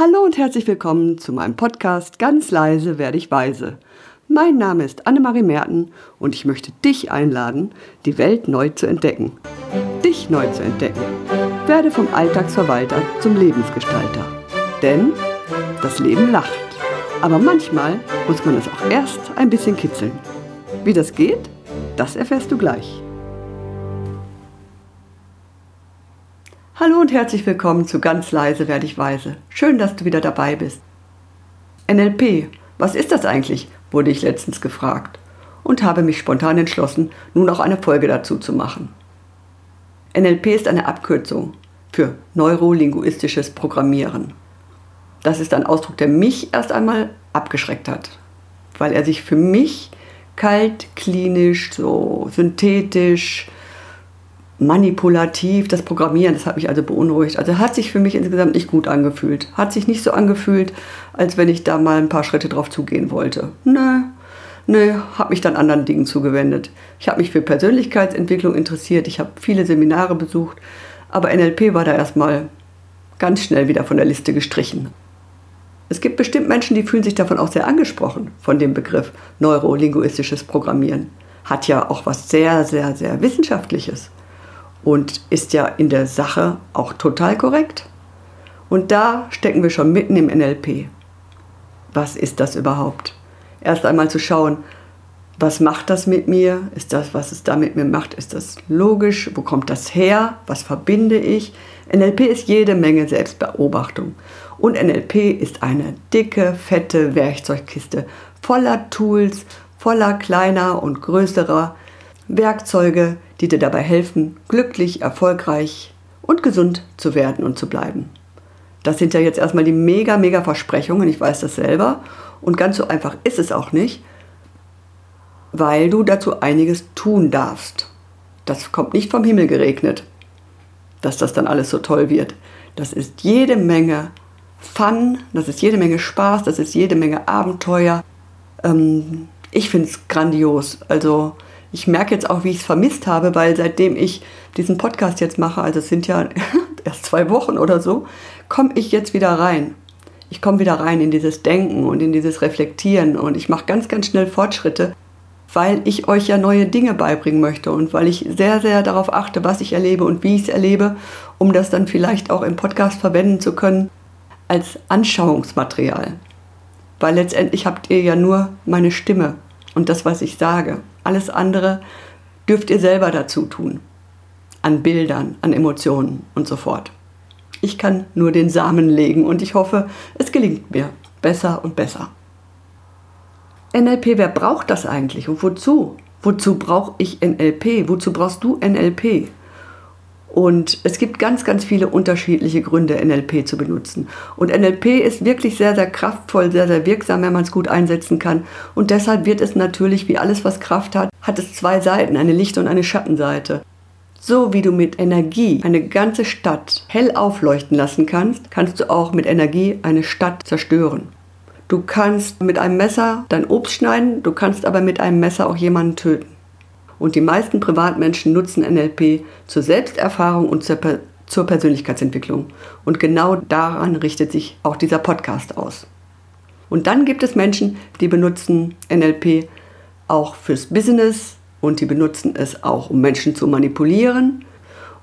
Hallo und herzlich willkommen zu meinem Podcast Ganz leise werde ich weise. Mein Name ist Annemarie Merten und ich möchte dich einladen, die Welt neu zu entdecken. Dich neu zu entdecken. Werde vom Alltagsverwalter zum Lebensgestalter. Denn das Leben lacht. Aber manchmal muss man es auch erst ein bisschen kitzeln. Wie das geht, das erfährst du gleich. Hallo und herzlich willkommen zu Ganz leise werde ich weise. Schön, dass du wieder dabei bist. NLP, was ist das eigentlich? wurde ich letztens gefragt und habe mich spontan entschlossen, nun auch eine Folge dazu zu machen. NLP ist eine Abkürzung für neurolinguistisches Programmieren. Das ist ein Ausdruck, der mich erst einmal abgeschreckt hat, weil er sich für mich kalt, klinisch, so synthetisch, manipulativ, das Programmieren, das hat mich also beunruhigt. Also hat sich für mich insgesamt nicht gut angefühlt. Hat sich nicht so angefühlt, als wenn ich da mal ein paar Schritte drauf zugehen wollte. Nö, nö, habe mich dann anderen Dingen zugewendet. Ich habe mich für Persönlichkeitsentwicklung interessiert, ich habe viele Seminare besucht, aber NLP war da erstmal ganz schnell wieder von der Liste gestrichen. Es gibt bestimmt Menschen, die fühlen sich davon auch sehr angesprochen, von dem Begriff neurolinguistisches Programmieren. Hat ja auch was sehr, sehr, sehr Wissenschaftliches und ist ja in der Sache auch total korrekt. Und da stecken wir schon mitten im NLP. Was ist das überhaupt? Erst einmal zu schauen, was macht das mit mir? Ist das, was es da mit mir macht, ist das logisch? Wo kommt das her? Was verbinde ich? NLP ist jede Menge Selbstbeobachtung. Und NLP ist eine dicke, fette Werkzeugkiste voller Tools, voller kleiner und größerer Werkzeuge, die dir dabei helfen, glücklich, erfolgreich und gesund zu werden und zu bleiben. Das sind ja jetzt erstmal die mega, mega Versprechungen, ich weiß das selber. Und ganz so einfach ist es auch nicht, weil du dazu einiges tun darfst. Das kommt nicht vom Himmel geregnet, dass das dann alles so toll wird. Das ist jede Menge Fun, das ist jede Menge Spaß, das ist jede Menge Abenteuer. Ähm, ich finde es grandios. Also ich merke jetzt auch, wie ich es vermisst habe, weil seitdem ich diesen Podcast jetzt mache, also es sind ja erst zwei Wochen oder so, komme ich jetzt wieder rein. Ich komme wieder rein in dieses Denken und in dieses Reflektieren und ich mache ganz, ganz schnell Fortschritte, weil ich euch ja neue Dinge beibringen möchte und weil ich sehr, sehr darauf achte, was ich erlebe und wie ich es erlebe, um das dann vielleicht auch im Podcast verwenden zu können als Anschauungsmaterial. Weil letztendlich habt ihr ja nur meine Stimme und das, was ich sage. Alles andere dürft ihr selber dazu tun. An Bildern, an Emotionen und so fort. Ich kann nur den Samen legen und ich hoffe, es gelingt mir besser und besser. NLP, wer braucht das eigentlich und wozu? Wozu brauche ich NLP? Wozu brauchst du NLP? Und es gibt ganz, ganz viele unterschiedliche Gründe, NLP zu benutzen. Und NLP ist wirklich sehr, sehr kraftvoll, sehr, sehr wirksam, wenn man es gut einsetzen kann. Und deshalb wird es natürlich, wie alles, was Kraft hat, hat es zwei Seiten, eine Licht- und eine Schattenseite. So wie du mit Energie eine ganze Stadt hell aufleuchten lassen kannst, kannst du auch mit Energie eine Stadt zerstören. Du kannst mit einem Messer dein Obst schneiden, du kannst aber mit einem Messer auch jemanden töten. Und die meisten Privatmenschen nutzen NLP zur Selbsterfahrung und zur, zur Persönlichkeitsentwicklung. Und genau daran richtet sich auch dieser Podcast aus. Und dann gibt es Menschen, die benutzen NLP auch fürs Business und die benutzen es auch, um Menschen zu manipulieren.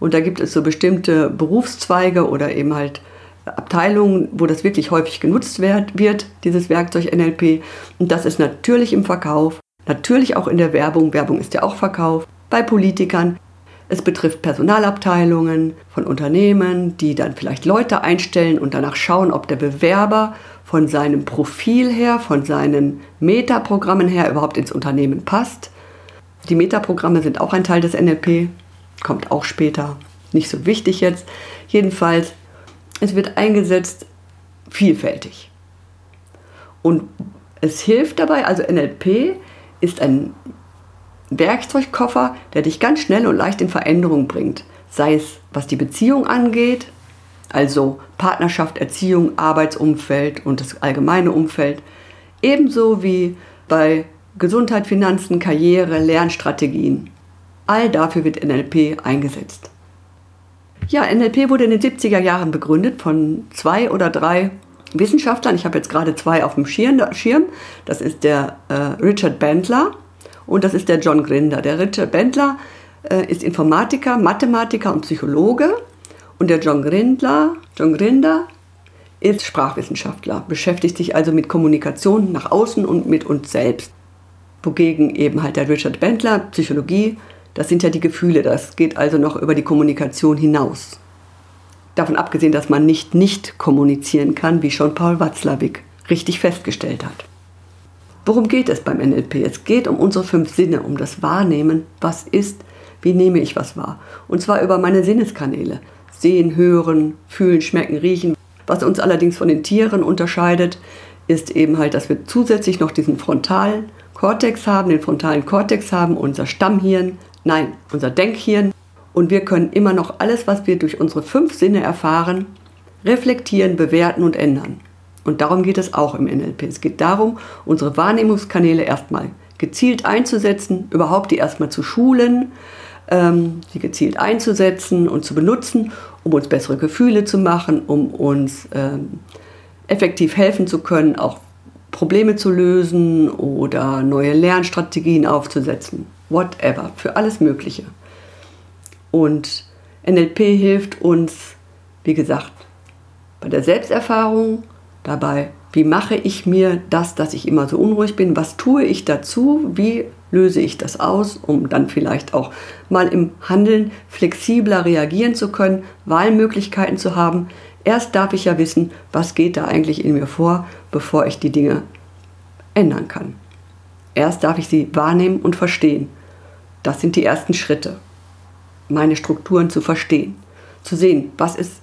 Und da gibt es so bestimmte Berufszweige oder eben halt Abteilungen, wo das wirklich häufig genutzt wird, dieses Werkzeug NLP. Und das ist natürlich im Verkauf, Natürlich auch in der Werbung. Werbung ist ja auch Verkauf. Bei Politikern. Es betrifft Personalabteilungen von Unternehmen, die dann vielleicht Leute einstellen und danach schauen, ob der Bewerber von seinem Profil her, von seinen Metaprogrammen her überhaupt ins Unternehmen passt. Die Metaprogramme sind auch ein Teil des NLP, kommt auch später. Nicht so wichtig jetzt. Jedenfalls, es wird eingesetzt vielfältig. Und es hilft dabei, also NLP ist ein Werkzeugkoffer, der dich ganz schnell und leicht in Veränderung bringt. Sei es, was die Beziehung angeht, also Partnerschaft, Erziehung, Arbeitsumfeld und das allgemeine Umfeld, ebenso wie bei Gesundheit, Finanzen, Karriere, Lernstrategien. All dafür wird NLP eingesetzt. Ja, NLP wurde in den 70er Jahren begründet von zwei oder drei Wissenschaftlern. Ich habe jetzt gerade zwei auf dem Schirm. Das ist der äh, Richard Bandler und das ist der John Grinder. Der Richard Bandler äh, ist Informatiker, Mathematiker und Psychologe und der John Grindler, John Grinder ist Sprachwissenschaftler, beschäftigt sich also mit Kommunikation nach außen und mit uns selbst. Wogegen eben halt der Richard Bandler, Psychologie, das sind ja die Gefühle, das geht also noch über die Kommunikation hinaus. Davon abgesehen, dass man nicht nicht kommunizieren kann, wie schon Paul Watzlawick richtig festgestellt hat. Worum geht es beim NLP? Es geht um unsere fünf Sinne, um das Wahrnehmen, was ist, wie nehme ich was wahr. Und zwar über meine Sinneskanäle. Sehen, hören, fühlen, schmecken, riechen. Was uns allerdings von den Tieren unterscheidet, ist eben halt, dass wir zusätzlich noch diesen frontalen Kortex haben, den frontalen Kortex haben, unser Stammhirn, nein, unser Denkhirn. Und wir können immer noch alles, was wir durch unsere fünf Sinne erfahren, reflektieren, bewerten und ändern. Und darum geht es auch im NLP. Es geht darum, unsere Wahrnehmungskanäle erstmal gezielt einzusetzen, überhaupt die erstmal zu schulen, ähm, sie gezielt einzusetzen und zu benutzen, um uns bessere Gefühle zu machen, um uns ähm, effektiv helfen zu können, auch Probleme zu lösen oder neue Lernstrategien aufzusetzen. Whatever, für alles Mögliche. Und NLP hilft uns, wie gesagt, bei der Selbsterfahrung, dabei, wie mache ich mir das, dass ich immer so unruhig bin, was tue ich dazu, wie löse ich das aus, um dann vielleicht auch mal im Handeln flexibler reagieren zu können, Wahlmöglichkeiten zu haben. Erst darf ich ja wissen, was geht da eigentlich in mir vor, bevor ich die Dinge ändern kann. Erst darf ich sie wahrnehmen und verstehen. Das sind die ersten Schritte. Meine Strukturen zu verstehen. Zu sehen, was ist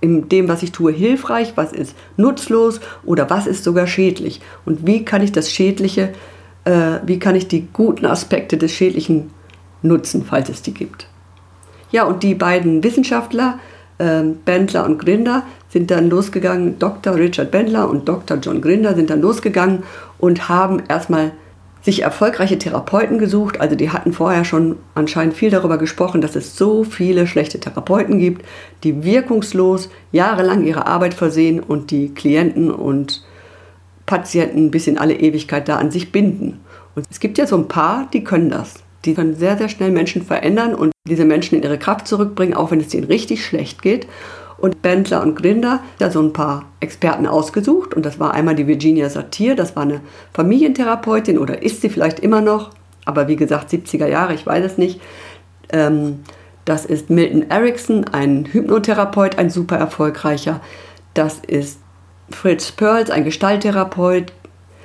in dem, was ich tue, hilfreich, was ist nutzlos oder was ist sogar schädlich. Und wie kann ich das Schädliche äh, wie kann ich die guten Aspekte des Schädlichen nutzen, falls es die gibt. Ja, und die beiden Wissenschaftler, äh, Bendler und Grinder, sind dann losgegangen, Dr. Richard Bendler und Dr. John Grinder sind dann losgegangen und haben erstmal sich erfolgreiche Therapeuten gesucht. Also die hatten vorher schon anscheinend viel darüber gesprochen, dass es so viele schlechte Therapeuten gibt, die wirkungslos jahrelang ihre Arbeit versehen und die Klienten und Patienten bis in alle Ewigkeit da an sich binden. Und es gibt ja so ein paar, die können das. Die können sehr, sehr schnell Menschen verändern und diese Menschen in ihre Kraft zurückbringen, auch wenn es ihnen richtig schlecht geht. Und Bendler und Grinder da so ein paar Experten ausgesucht. Und das war einmal die Virginia Satir, das war eine Familientherapeutin oder ist sie vielleicht immer noch, aber wie gesagt 70er Jahre, ich weiß es nicht. Ähm, das ist Milton Erickson, ein Hypnotherapeut, ein super erfolgreicher. Das ist Fritz Perls, ein Gestalttherapeut.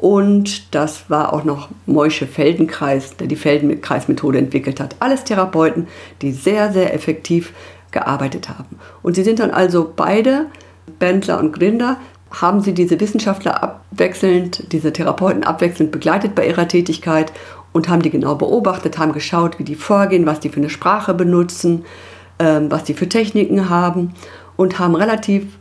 Und das war auch noch Moische Feldenkreis, der die Feldenkreismethode entwickelt hat. Alles Therapeuten, die sehr, sehr effektiv gearbeitet haben. Und sie sind dann also beide, Bendler und Grinder, haben sie diese Wissenschaftler abwechselnd, diese Therapeuten abwechselnd begleitet bei ihrer Tätigkeit und haben die genau beobachtet, haben geschaut, wie die vorgehen, was die für eine Sprache benutzen, ähm, was die für Techniken haben und haben relativ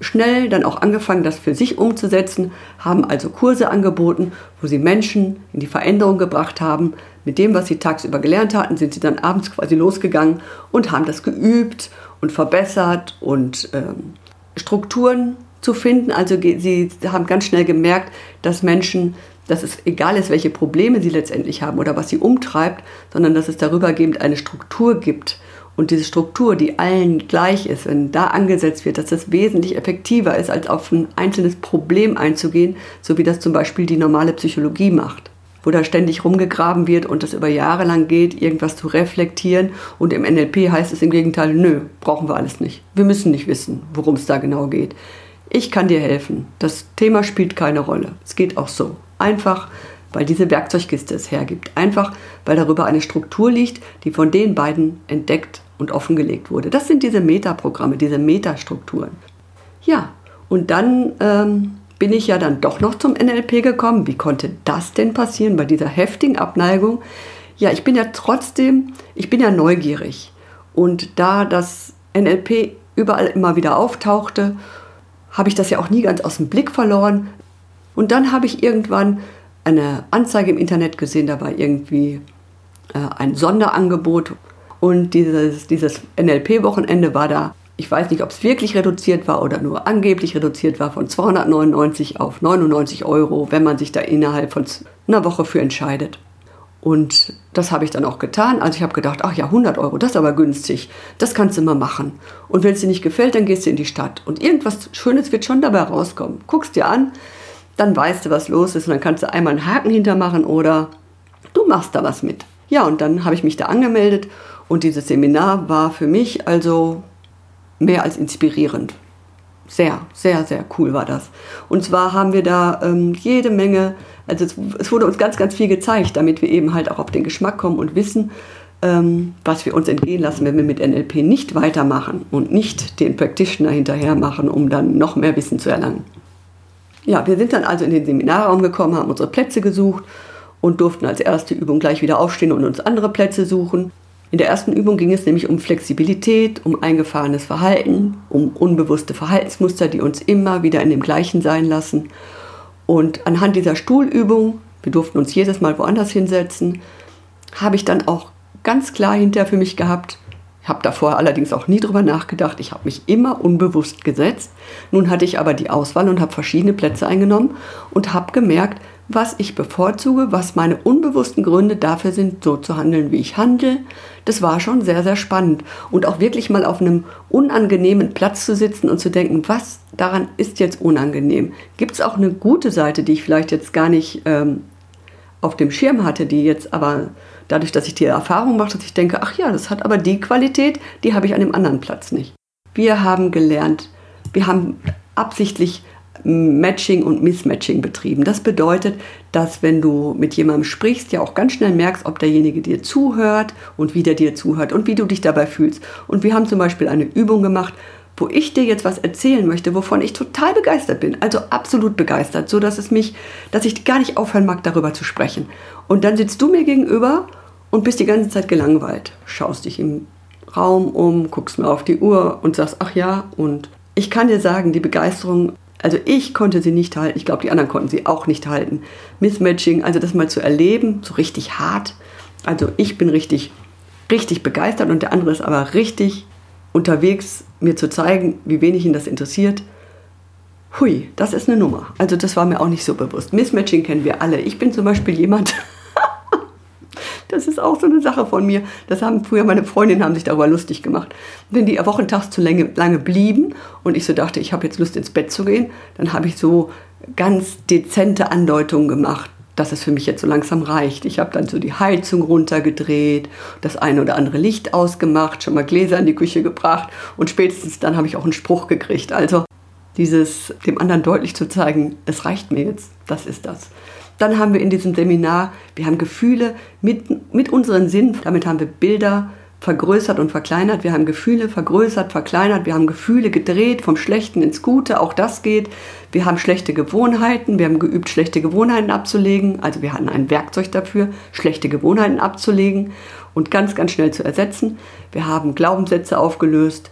schnell dann auch angefangen, das für sich umzusetzen, haben also Kurse angeboten, wo sie Menschen in die Veränderung gebracht haben. Mit dem, was sie tagsüber gelernt hatten, sind sie dann abends quasi losgegangen und haben das geübt und verbessert und ähm, Strukturen zu finden. Also sie haben ganz schnell gemerkt, dass Menschen, dass es egal ist, welche Probleme sie letztendlich haben oder was sie umtreibt, sondern dass es darübergehend eine Struktur gibt und diese Struktur, die allen gleich ist, wenn da angesetzt wird, dass das wesentlich effektiver ist, als auf ein einzelnes Problem einzugehen, so wie das zum Beispiel die normale Psychologie macht, wo da ständig rumgegraben wird und das über Jahre lang geht, irgendwas zu reflektieren. Und im NLP heißt es im Gegenteil, nö, brauchen wir alles nicht. Wir müssen nicht wissen, worum es da genau geht. Ich kann dir helfen. Das Thema spielt keine Rolle. Es geht auch so. Einfach weil diese Werkzeugkiste es hergibt. Einfach, weil darüber eine Struktur liegt, die von den beiden entdeckt und offengelegt wurde. Das sind diese Metaprogramme, diese Metastrukturen. Ja, und dann ähm, bin ich ja dann doch noch zum NLP gekommen. Wie konnte das denn passieren bei dieser heftigen Abneigung? Ja, ich bin ja trotzdem, ich bin ja neugierig. Und da das NLP überall immer wieder auftauchte, habe ich das ja auch nie ganz aus dem Blick verloren. Und dann habe ich irgendwann eine Anzeige im Internet gesehen, da war irgendwie äh, ein Sonderangebot und dieses, dieses NLP-Wochenende war da ich weiß nicht, ob es wirklich reduziert war oder nur angeblich reduziert war, von 299 auf 99 Euro, wenn man sich da innerhalb von einer Woche für entscheidet. Und das habe ich dann auch getan. Also ich habe gedacht, ach ja, 100 Euro, das ist aber günstig. Das kannst du mal machen. Und wenn es dir nicht gefällt, dann gehst du in die Stadt. Und irgendwas Schönes wird schon dabei rauskommen. Guckst dir an, dann weißt du, was los ist. Und dann kannst du einmal einen Haken hintermachen oder du machst da was mit. Ja, und dann habe ich mich da angemeldet. Und dieses Seminar war für mich also mehr als inspirierend. Sehr, sehr, sehr cool war das. Und zwar haben wir da ähm, jede Menge also es, es, wurde uns ganz, ganz viel gezeigt, damit wir eben halt auch auf den Geschmack kommen und wissen, ähm, was wir uns entgehen lassen, wenn wir mit NLP nicht weitermachen und nicht den Practitioner hinterher machen, um dann noch mehr Wissen zu erlangen. Ja, wir sind dann also in den Seminarraum gekommen, haben unsere Plätze gesucht und durften als erste Übung gleich wieder aufstehen und uns andere Plätze suchen. In der ersten Übung ging es nämlich um Flexibilität, um eingefahrenes Verhalten, um unbewusste Verhaltensmuster, die uns immer wieder in dem gleichen sein lassen und anhand dieser Stuhlübung, wir durften uns jedes Mal woanders hinsetzen, habe ich dann auch ganz klar hinterher für mich gehabt, ich habe davor allerdings auch nie drüber nachgedacht, ich habe mich immer unbewusst gesetzt. Nun hatte ich aber die Auswahl und habe verschiedene Plätze eingenommen und habe gemerkt, was ich bevorzuge, was meine unbewussten Gründe dafür sind, so zu handeln, wie ich handle. Das war schon sehr, sehr spannend. Und auch wirklich mal auf einem unangenehmen Platz zu sitzen und zu denken, was daran ist jetzt unangenehm. Gibt es auch eine gute Seite, die ich vielleicht jetzt gar nicht ähm, auf dem Schirm hatte, die jetzt aber dadurch, dass ich die Erfahrung mache, dass ich denke, ach ja, das hat aber die Qualität, die habe ich an dem anderen Platz nicht. Wir haben gelernt, wir haben absichtlich Matching und Mismatching betrieben. Das bedeutet, dass wenn du mit jemandem sprichst, ja auch ganz schnell merkst, ob derjenige dir zuhört und wie der dir zuhört und wie du dich dabei fühlst. Und wir haben zum Beispiel eine Übung gemacht, wo ich dir jetzt was erzählen möchte, wovon ich total begeistert bin, also absolut begeistert, so dass es mich, dass ich gar nicht aufhören mag, darüber zu sprechen. Und dann sitzt du mir gegenüber und bist die ganze Zeit gelangweilt, schaust dich im Raum um, guckst mir auf die Uhr und sagst, ach ja, und ich kann dir sagen, die Begeisterung also ich konnte sie nicht halten, ich glaube, die anderen konnten sie auch nicht halten. Mismatching, also das mal zu erleben, so richtig hart. Also ich bin richtig, richtig begeistert und der andere ist aber richtig unterwegs, mir zu zeigen, wie wenig ihn das interessiert. Hui, das ist eine Nummer. Also das war mir auch nicht so bewusst. Mismatching kennen wir alle. Ich bin zum Beispiel jemand, das ist auch so eine Sache von mir. Das haben früher meine Freundinnen haben sich darüber lustig gemacht. Wenn die wochentags zu lange, lange blieben und ich so dachte, ich habe jetzt Lust ins Bett zu gehen, dann habe ich so ganz dezente Andeutungen gemacht, dass es für mich jetzt so langsam reicht. Ich habe dann so die Heizung runtergedreht, das eine oder andere Licht ausgemacht, schon mal Gläser in die Küche gebracht und spätestens dann habe ich auch einen Spruch gekriegt. Also dieses dem anderen deutlich zu zeigen, es reicht mir jetzt, das ist das. Dann haben wir in diesem Seminar, wir haben Gefühle mit, mit unseren Sinnen, damit haben wir Bilder vergrößert und verkleinert. Wir haben Gefühle vergrößert, verkleinert. Wir haben Gefühle gedreht vom Schlechten ins Gute. Auch das geht. Wir haben schlechte Gewohnheiten. Wir haben geübt, schlechte Gewohnheiten abzulegen. Also wir hatten ein Werkzeug dafür, schlechte Gewohnheiten abzulegen und ganz, ganz schnell zu ersetzen. Wir haben Glaubenssätze aufgelöst.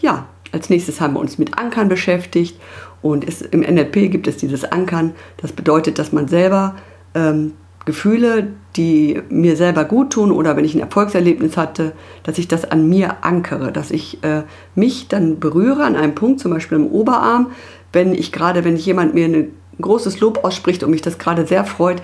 Ja, als nächstes haben wir uns mit Ankern beschäftigt und es, im NLP gibt es dieses Ankern. Das bedeutet, dass man selber ähm, Gefühle, die mir selber gut tun oder wenn ich ein Erfolgserlebnis hatte, dass ich das an mir ankere, dass ich äh, mich dann berühre an einem Punkt, zum Beispiel im Oberarm, wenn ich gerade, wenn jemand mir ein großes Lob ausspricht und mich das gerade sehr freut,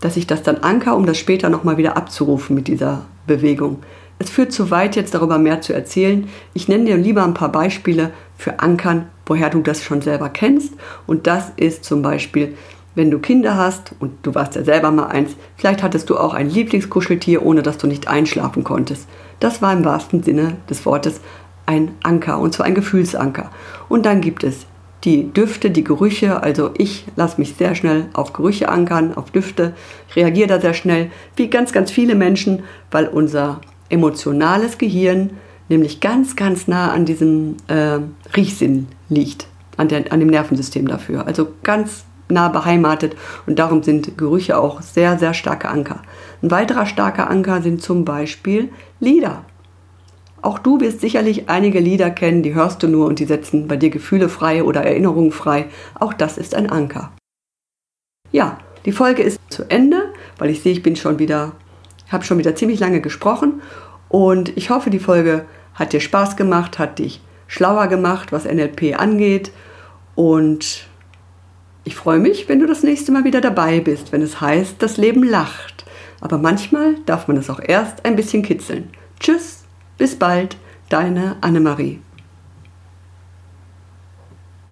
dass ich das dann anker, um das später nochmal wieder abzurufen mit dieser Bewegung. Es führt zu weit, jetzt darüber mehr zu erzählen. Ich nenne dir lieber ein paar Beispiele für Ankern, woher du das schon selber kennst. Und das ist zum Beispiel, wenn du Kinder hast, und du warst ja selber mal eins, vielleicht hattest du auch ein Lieblingskuscheltier, ohne dass du nicht einschlafen konntest. Das war im wahrsten Sinne des Wortes ein Anker, und zwar ein Gefühlsanker. Und dann gibt es die Düfte, die Gerüche. Also ich lasse mich sehr schnell auf Gerüche ankern, auf Düfte, reagiere da sehr schnell, wie ganz, ganz viele Menschen, weil unser emotionales Gehirn nämlich ganz, ganz nah an diesem äh, Riechsinn liegt, an, der, an dem Nervensystem dafür. Also ganz nah beheimatet und darum sind Gerüche auch sehr, sehr starke Anker. Ein weiterer starker Anker sind zum Beispiel Lieder. Auch du wirst sicherlich einige Lieder kennen, die hörst du nur und die setzen bei dir Gefühle frei oder Erinnerungen frei. Auch das ist ein Anker. Ja, die Folge ist zu Ende, weil ich sehe, ich bin schon wieder habe schon wieder ziemlich lange gesprochen und ich hoffe, die Folge hat dir Spaß gemacht, hat dich schlauer gemacht, was NLP angeht. Und ich freue mich, wenn du das nächste Mal wieder dabei bist, wenn es heißt, das Leben lacht. Aber manchmal darf man es auch erst ein bisschen kitzeln. Tschüss, bis bald, deine Annemarie.